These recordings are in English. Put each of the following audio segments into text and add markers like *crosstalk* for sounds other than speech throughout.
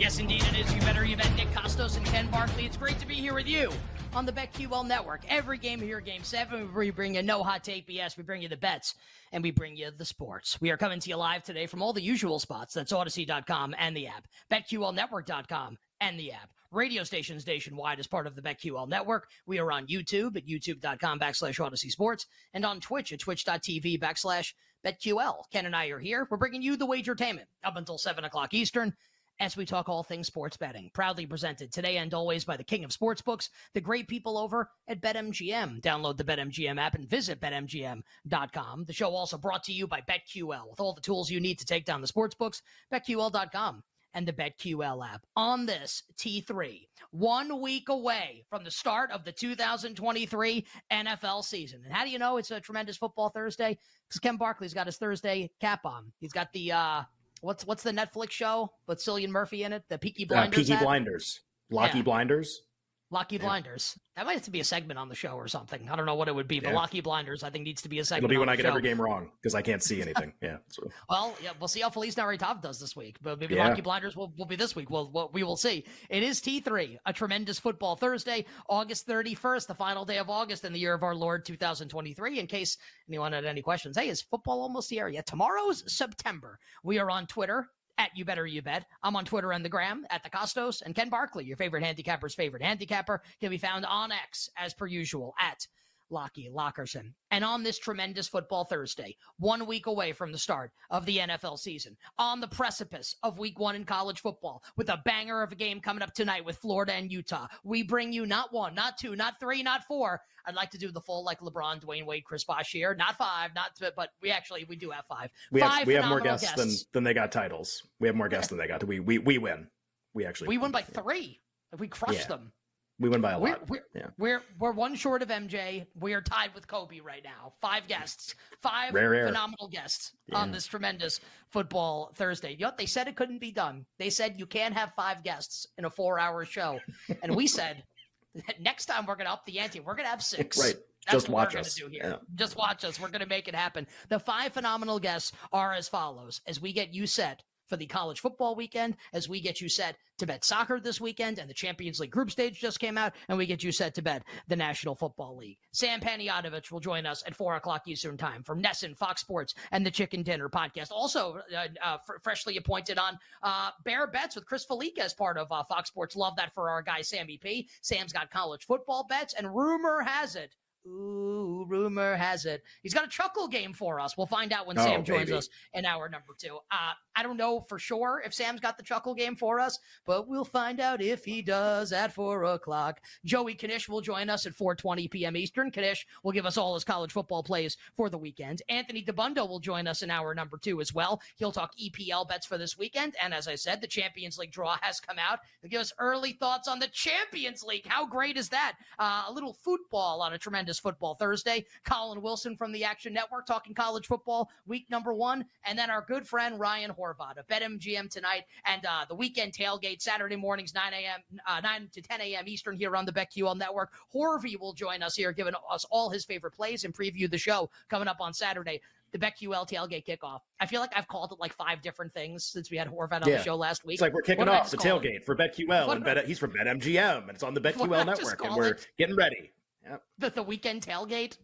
Yes, indeed it is. You better you bet Nick Costos and Ken Barkley. It's great to be here with you on the BetQL Network. Every game here, Game 7, we bring you no hot take BS. We bring you the bets, and we bring you the sports. We are coming to you live today from all the usual spots. That's Audacy.com and the app, BetQLNetwork.com and the app. Radio stations nationwide as part of the BetQL network. We are on YouTube at youtube.com backslash Audacy Sports and on Twitch at twitch.tv backslash BetQL. Ken and I are here. We're bringing you the wagertainment up until 7 o'clock Eastern as we talk all things sports betting. Proudly presented today and always by the king of sportsbooks, the great people over at BetMGM. Download the BetMGM app and visit BetMGM.com. The show also brought to you by BetQL with all the tools you need to take down the sportsbooks. BetQL.com and the BetQL app. On this T3, one week away from the start of the 2023 NFL season. And how do you know it's a tremendous football Thursday? Because Ken Barkley's got his Thursday cap on. He's got the uh, what's what's the Netflix show with Cillian Murphy in it? The Peaky Blinders. Uh, Peaky? Blinders. Locky yeah. Blinders. Locky yeah. Blinders. That might have to be a segment on the show or something. I don't know what it would be, but yeah. Locky Blinders, I think, needs to be a segment. It'll be when I get show. every game wrong because I can't see *laughs* anything. yeah. So. Well, yeah, we'll see how Feliz Navidad does this week, but maybe yeah. Locky Blinders will, will be this week. We'll, we'll, we will see. It is T3, a tremendous football Thursday, August 31st, the final day of August in the year of our Lord 2023. In case anyone had any questions, hey, is football almost here? Yeah, tomorrow's September. We are on Twitter at You Better You Bet. I'm on Twitter and the gram at the Costos and Ken Barkley, your favorite handicapper's favorite handicapper, can be found on X as per usual at Lockie Lockerson. And on this tremendous football Thursday, one week away from the start of the NFL season, on the precipice of week one in college football, with a banger of a game coming up tonight with Florida and Utah, we bring you not one, not two, not three, not four. I'd like to do the full like LeBron, Dwayne Wade, Chris Bosh here. Not five, not two, but we actually we do have five. We five have we have more guests, guests, than than they got titles. We have more guests than they got. We we we win. We actually we win by three. We crushed yeah. them. We win by a we're, lot. We're, yeah. we're we're one short of MJ. We are tied with Kobe right now. Five guests, five rare, phenomenal guests yeah. on this tremendous football Thursday. You know, they said it couldn't be done. They said you can't have five guests in a four-hour show, and we said *laughs* next time we're going to up the ante. We're going to have six. *laughs* Right. That's Just watch us. Do here. Yeah. Just watch us. We're going to make it happen. The five phenomenal guests are as follows as we get you set for the college football weekend as we get you set to bet soccer this weekend and the Champions League group stage just came out and we get you set to bet the National Football League. Sam Panayotovich will join us at four o'clock Eastern time from NESN, Fox Sports, and the Chicken Dinner podcast. Also, uh, uh, freshly appointed on uh, Bear Bets with Chris Fallica as part of uh, Fox Sports. Love that for our guy Sammy P. Sam's got college football bets, and rumor has it Ooh, rumor has it he's got a chuckle game for us. We'll find out when oh, Sam joins baby. us in hour number two. Uh, I don't know for sure if Sam's got the chuckle game for us, but we'll find out if he does at four o'clock. Joey Knish will join us at 4:20 p.m. Eastern. Knish will give us all his college football plays for the weekend. Anthony Dabbundo will join us in hour number two as well. He'll talk EPL bets for this weekend, and as I said, the Champions League draw has come out. He'll give us early thoughts on the Champions League. How great is that? Uh, a little football on a tremendous Football Thursday. Colin Wilson from the Action Network talking college football week number one. And then our good friend Ryan Horvat of BetMGM tonight and uh, the weekend tailgate Saturday mornings, 9 a.m., uh, 9 to 10 a.m. Eastern here on the BetQL Network. Horvey will join us here, giving us all his favorite plays and preview the show coming up on Saturday the BetQL tailgate kickoff. I feel like I've called it like five different things since we had Horvat on yeah. the show last week. It's like we're kicking off the tailgate it? for BetQL, what and Bet, he's from BetMGM, and it's on the *laughs* BetQL network, and we're it? getting ready. Yep. The, the weekend tailgate.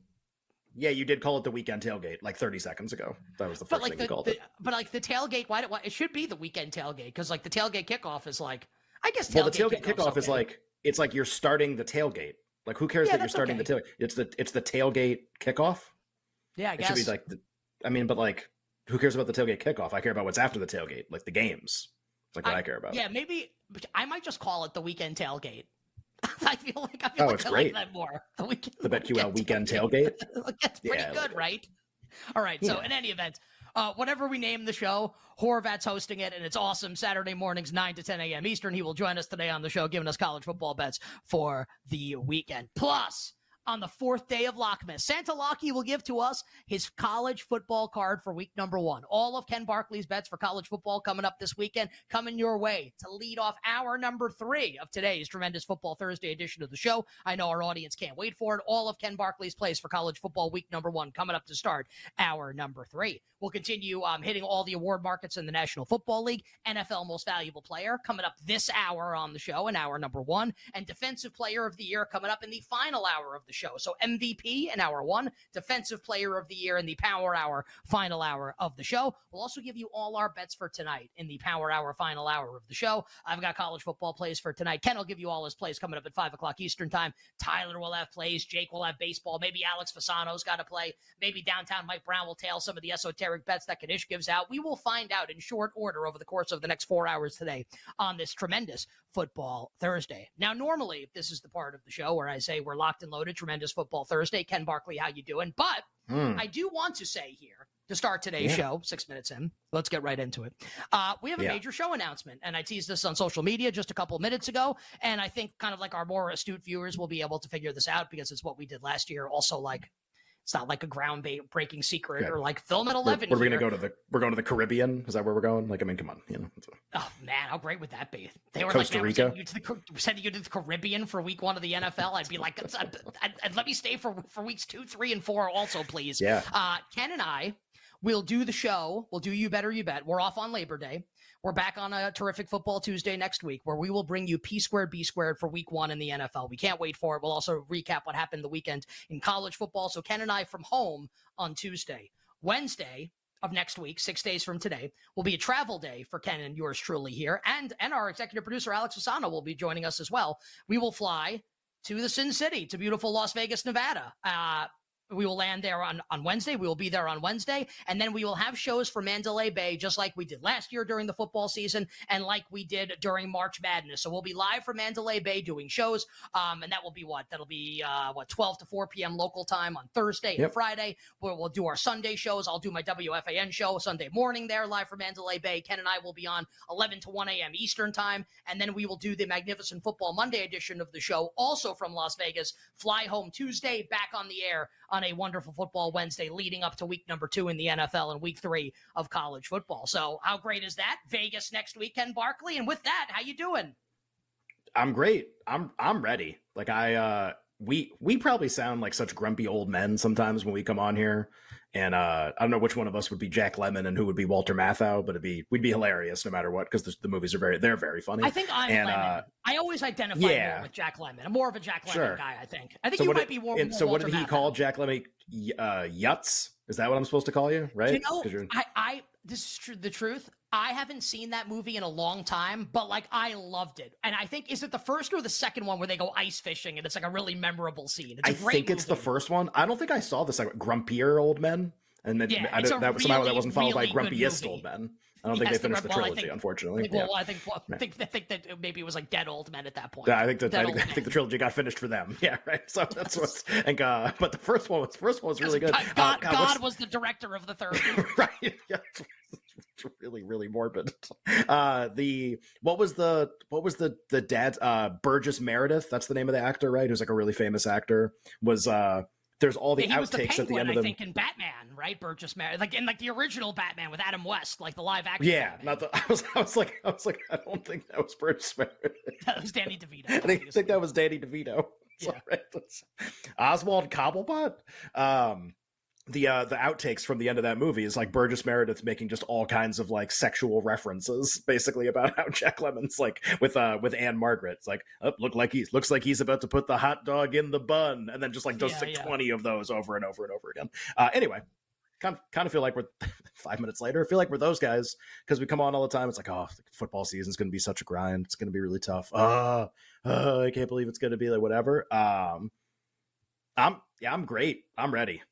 Yeah, you did call it the weekend tailgate like 30 seconds ago. That was the first like thing the, you called the, it. But like the tailgate, why, why it should be the weekend tailgate because like the tailgate kickoff is like I guess. well, the tailgate kickoff okay. is like it's like you're starting the tailgate. Like who cares yeah, that you're starting okay. the tailgate? It's the it's the tailgate kickoff. Yeah, I it guess. should be like the, I mean, but like who cares about the tailgate kickoff? I care about what's after the tailgate, like the games. It's like what I, I care about. Yeah, maybe I might just call it the weekend tailgate *laughs* I feel like I feel oh, like I great. like that more. *laughs* The, weekend, the BetQL weekend tailgate. That's pretty yeah, good, right? All right. So yeah. in any event, uh, whatever we name the show, Horvat's hosting it, and it's awesome. Saturday mornings, 9 to 10 a.m. Eastern. He will join us today on the show, giving us college football bets for the weekend. Plus, on the fourth day of Lockmas. Santa Locky will give to us his college football card for week number one. All of Ken Barkley's bets for college football coming up this weekend, coming your way to lead off hour number three of today's tremendous football Thursday edition of the show. I know our audience can't wait for it. All of Ken Barkley's plays for college football week number one coming up to start hour number three. We'll continue um, hitting all the award markets in the National Football League. NFL Most Valuable Player coming up this hour on the show in hour number one, and Defensive Player of the Year coming up in the final hour of the show. So MVP in hour one, Defensive Player of the Year in the Power Hour final hour of the show. We'll also give you all our bets for tonight in the Power Hour final hour of the show. I've got college football plays for tonight. Ken will give you all his plays coming up at five o'clock Eastern time. Tyler will have plays. Jake will have baseball. Maybe Alex Fasano's got to play. Maybe downtown Mike Brown will tail some of the esoteric bets that Knish gives out. We will find out in short order over the course of the next four hours today on this tremendous football Thursday. Now, normally this is the part of the show where I say we're locked and loaded, tremendous football Thursday. Ken Barkley, how you doing? But mm. I do want to say here to start today's yeah. show, six minutes in. Let's get right into it. Uh, we have a yeah. major show announcement, and I teased this on social media just a couple minutes ago. And I think kind of like our more astute viewers will be able to figure this out because it's what we did last year. Also, like it's not like a ground breaking secret yeah. or like film at eleven. Where, are we gonna go to the? We're going to the Caribbean. Is that where we're going? Like, I mean, come on, you know. Oh man, how great would that be? They were Costa like, Rica. Sending you, to the, sending you to the Caribbean for week one of the NFL. I'd be like, I'd, I'd, I'd, let me stay for for weeks two, three, and four also, please. Yeah. Uh, Ken and I will do the show. We'll do you better, you bet. We're off on Labor Day. We're back on a terrific football Tuesday next week where we will bring you P squared, B squared for week one in the NFL. We can't wait for it. We'll also recap what happened the weekend in college football. So Ken and I from home on Tuesday. Wednesday, of next week, six days from today, will be a travel day for Ken and yours truly here. And and our executive producer Alex Fasano will be joining us as well. We will fly to the Sin City, to beautiful Las Vegas, Nevada. Uh, we will land there on, on Wednesday. We will be there on Wednesday. And then we will have shows for Mandalay Bay, just like we did last year during the football season and like we did during March Madness. So we'll be live for Mandalay Bay doing shows. Um, and that will be what? That'll be, uh, what, 12 to 4 p.m. local time on Thursday yep. and Friday, where we'll do our Sunday shows. I'll do my WFAN show Sunday morning there, live for Mandalay Bay. Ken and I will be on 11 to 1 a.m. Eastern time. And then we will do the Magnificent Football Monday edition of the show, also from Las Vegas. Fly home Tuesday, back on the air on a wonderful football Wednesday leading up to week number two in the NFL and week three of college football. So how great is that? Vegas next weekend, Barkley. And with that, how you doing? I'm great. I'm I'm ready. Like I uh we we probably sound like such grumpy old men sometimes when we come on here. And uh, I don't know which one of us would be Jack Lemmon and who would be Walter Matthau, but it'd be we'd be hilarious no matter what because the, the, movies are very they're very funny. I think I'm and, Lemmon. Uh, I always identify yeah. more with Jack Lemmon. I'm more of a Jack Lemmon sure. guy. I think. I think so you might it, be more. more so what did he Matthau. call Jack Lemmon? Uh, Yutz? Is that what I'm supposed to call you? Right? You know, I, I this is true. The truth. I haven't seen that movie in a long time, but like I loved it. And I think is it the first or the second one where they go ice fishing and it's like a really memorable scene. I think movie. it's the first one. I don't think I saw the second. Grumpier old men, and then Yeah, I that somehow that wasn't followed really by grumpiest old men. I don't think they finished the- the well, I trilogy, think- unfortunately. Well, yeah. I think well, I think I think that maybe it was like dead old men at that point. Yeah, I think that I think, I think the trilogy got finished for them. *laughs* Yeah, right. So *laughs* that's what's and uh, but the first one was first one was really good. God, Uh, God, God, God was the director of the third. *laughs* right. Yeah. It's really, really morbid. Uh, the what was the what was the the dad uh Burgess Meredith? That's the name of the actor, right? Who's like a really famous actor. Was uh there's all the Yeah, was the outtakes at the end of I the think, in Batman, right? Burgess Meredith, like in like the original Batman with Adam West, like the live action. yeah, Batman. not the. *laughs* I was, I was like, I was like, I don't think that was Burgess Meredith. *laughs* that was Danny *laughs* DeVito. I think, think that was Danny DeVito. Yeah. Oswald Cobblepot. Um, the uh, the outtakes from the end of that movie is like Burgess Meredith making just all kinds of like sexual references, *laughs* basically about how Jack Lemmon's like with uh with Ann-Margret. It's like, oh, look like he's looks like he's about to put the hot dog in the bun, and then just like does Yeah, like yeah. twenty of those over and over and over again. Uh, anyway, kind of, kind of feel like we're *laughs* five minutes later. I feel like we're those guys because we come on all the time. It's like, oh, football season's going to be such a grind. It's going to be really tough. Uh, uh, I can't believe it's going to be like whatever. Um, I'm yeah, I'm great. I'm ready.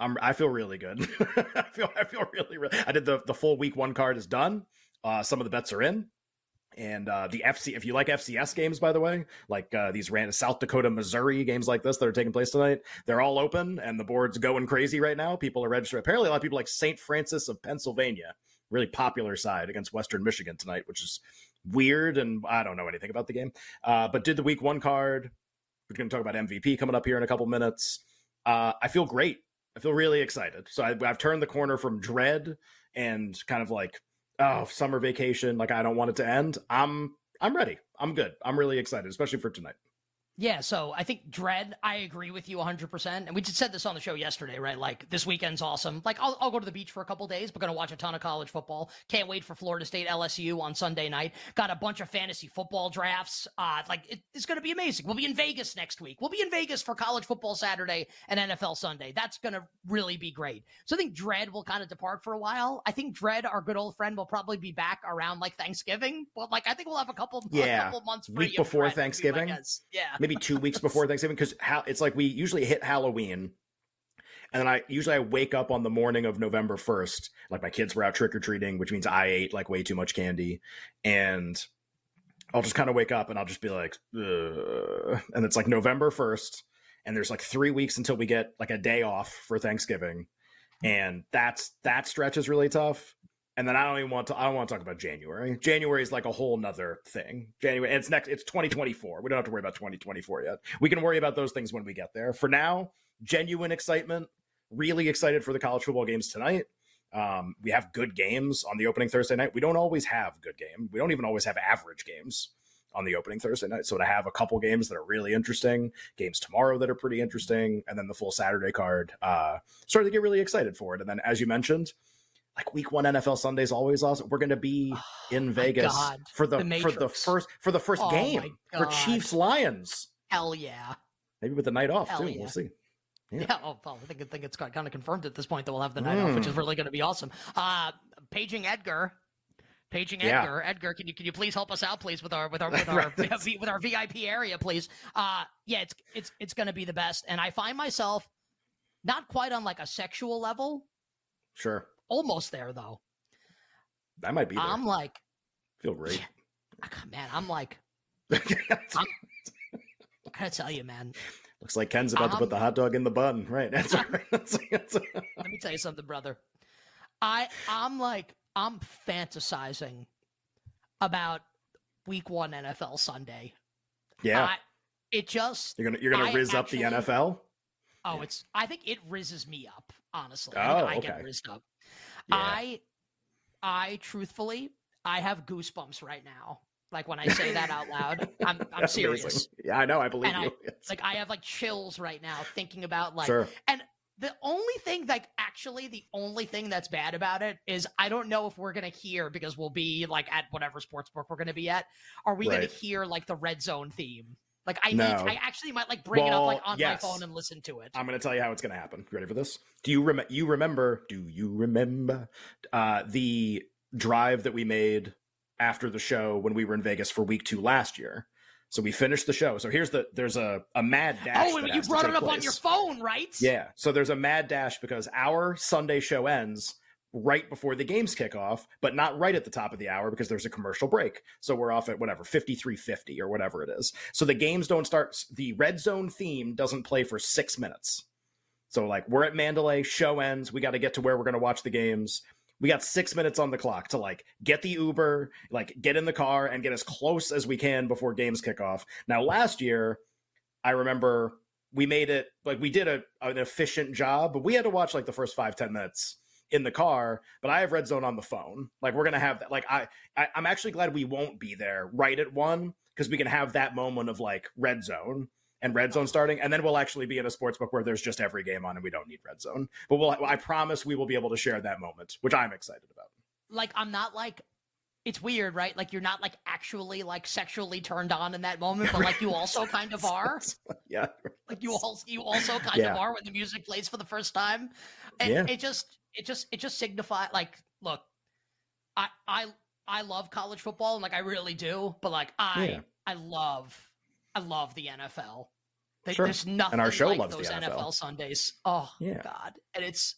I'm I feel really good. *laughs* I feel I feel really really. I did the the full week one card is done. Uh, some of the bets are in. And uh, the FC, if you like FCS games, by the way, like uh, these random South Dakota, Missouri games like this that are taking place tonight, they're all open and the board's going crazy right now. People are registered. Apparently, a lot of people like St. Francis of Pennsylvania, really popular side against Western Michigan tonight, which is weird. And I don't know anything about the game, uh, but did the week one card. We're going to talk about MVP coming up here in a couple minutes. Uh, I feel great. I feel really excited. So I, I've turned the corner from dread and kind of like oh summer vacation, like I don't want it to end. I'm I'm ready. I'm good. I'm really excited, especially for tonight. Yeah, so I think Dread, I agree with you 100%. And we just said this on the show yesterday, right? Like, this weekend's awesome. Like, I'll, I'll go to the beach for a couple days, but going to watch a ton of college football. Can't wait for Florida State LSU on Sunday night. Got a bunch of fantasy football drafts. Uh, like, it, it's going to be amazing. We'll be in Vegas next week. We'll be in Vegas for college football Saturday and NFL Sunday. That's going to really be great. So I think Dread will kind of depart for a while. I think Dread, our good old friend, will probably be back around like Thanksgiving. But, like, I think we'll have a couple, yeah. a couple months week before Dread, Thanksgiving. Yeah maybe two weeks before Thanksgiving because it's like we usually hit Halloween, and then I usually I wake up on the morning of November first. Like my kids were out trick or treating, which means I ate like way too much candy, and I'll just kind of wake up and I'll just be like, Ugh. and it's like November first, and there's like three weeks until we get like a day off for Thanksgiving, and that's that stretch is really tough. And then I don't even want to. I don't want to talk about January. January is like a whole nother thing. January. It's next. It's 2024. We don't have to worry about 2024 yet. We can worry about those things when we get there. For now, genuine excitement. Really excited for the college football games tonight. Um, we have good games on the opening Thursday night. We don't always have good game. We don't even always have average games on the opening Thursday night. So to have a couple games that are really interesting, games tomorrow that are pretty interesting, and then the full Saturday card, uh, started to get really excited for it. And then, as you mentioned, like week one NFL Sunday is always awesome. We're going to be in Oh, Vegas God. for the, The for the first for the first Oh, game for Chiefs Lions. Hell yeah. Maybe with the night off Hell too. yeah. We'll see. Yeah. Yeah. oh, well, I think, I think it's kind of confirmed at this point that we'll have the night off, which is Mm. really going to be awesome. Uh, paging Edgar. Paging Yeah. Edgar. Edgar, can you can you please help us out, please, with our with our *laughs* with our. With our VIP area, please? Uh, yeah, it's it's it's going to be the best, and I find myself not quite on like a sexual level, Sure, almost there though. I might be there. I'm like, Feel great. man, I'm like, *laughs* I gotta tell you, man. Looks like Ken's about to Um, put the hot dog in the bun. Right. That's *laughs* right. That's, that's, Let me tell you something, brother. I I'm like I'm fantasizing about week one NFL Sunday. yeah. I, it just you're gonna you're gonna I riz up the NFL. oh it's I think it rizzes me up, honestly. Oh, I, I get okay. rizzed up. Yeah. I I truthfully I have goosebumps right now. Like when I say that out loud. *laughs* I'm I'm serious. Yeah, I know. I believe And I- you. *laughs* It's- Like I have like chills right now thinking about like sure. and the only thing like actually the only thing that's bad about it is I don't know if we're gonna hear because we'll be like at whatever sports book we're gonna be at. Are we gonna hear like the red zone theme? Like I need I actually might like bring it up like on yes. my phone and listen to it. I'm going to tell you how it's going to happen. You ready for this? Do you rem- you remember? Do you remember uh, the drive that we made after the show when we were in Vegas for week two last year? So we finished the show. So here's the there's a a mad dash. oh, you brought it up on your phone, right? Yeah. So there's a mad dash because our Sunday show ends right before the games kick off, but not right at the top of the hour because there's a commercial break. So we're off at whatever, 5350 or whatever it is. So the games don't start the red zone theme doesn't play for 6 minutes. So like we're at Mandalay, show ends, we got to get to where we're going to watch the games. We got 6 minutes on the clock to like get the Uber, like get in the car and get as close as we can before games kick off. Now last year I remember we made it like we did a, an efficient job, but we had to watch like the first five ten minutes in the car. But I have Red Zone on the phone. Like we're gonna have that. Like I, I I'm actually glad we won't be there right at one because we can have that moment of like Red Zone and Red Zone starting, and then we'll actually be in a sports book where there's just every game on and we don't need Red Zone. But we'll I promise we will be able to share that moment, which I'm excited about. Like I'm not like it's weird, right? Like you're not like actually like sexually turned on in that moment, but like you also kind of *laughs* are. yeah. Like you also you also kind Yeah. of are when the music plays for the first time. And Yeah. it just it just it just signifies like look, I I I love college football and like I really do, but like I Yeah. I love I love the NFL. There- Sure. There's nothing our show like loves those NFL. NFL Sundays. Oh Yeah. god. And it's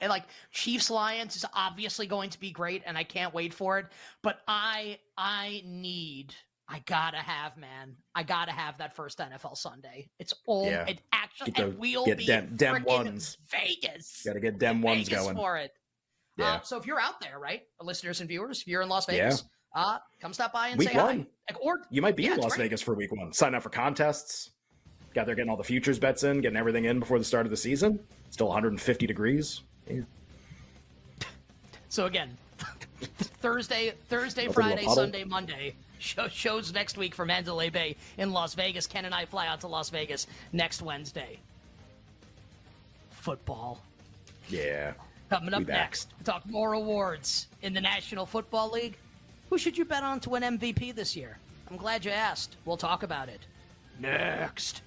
and like Chiefs Lions is obviously going to be great and I can't wait for it, but I I need I gotta have, man. I gotta have that first NFL Sunday. It's all Yeah. it actually and we'll get be dem- dem ones. Vegas. Got to get dem ones Vegas going. for it. Yeah. Uh, so if you're out there, right, listeners and viewers, if you're in Las Yeah. Vegas, uh, come stop by and Week say hi. one. Like, or You might be Yeah, in Las. Vegas for week one. Sign up for contests. Got there getting all the futures bets in, getting everything in before the start of the season. Still 150 degrees. Yeah. So again, *laughs* Thursday, Thursday, Friday. Sunday, Monday. Show, shows next week for Mandalay Bay in Las Vegas. Ken and I fly out to Las Vegas next Wednesday. Football. Yeah. Coming up next, we talk more awards in the National Football League. Who should you bet on to win MVP this year? I'm glad you asked. We'll talk about it next.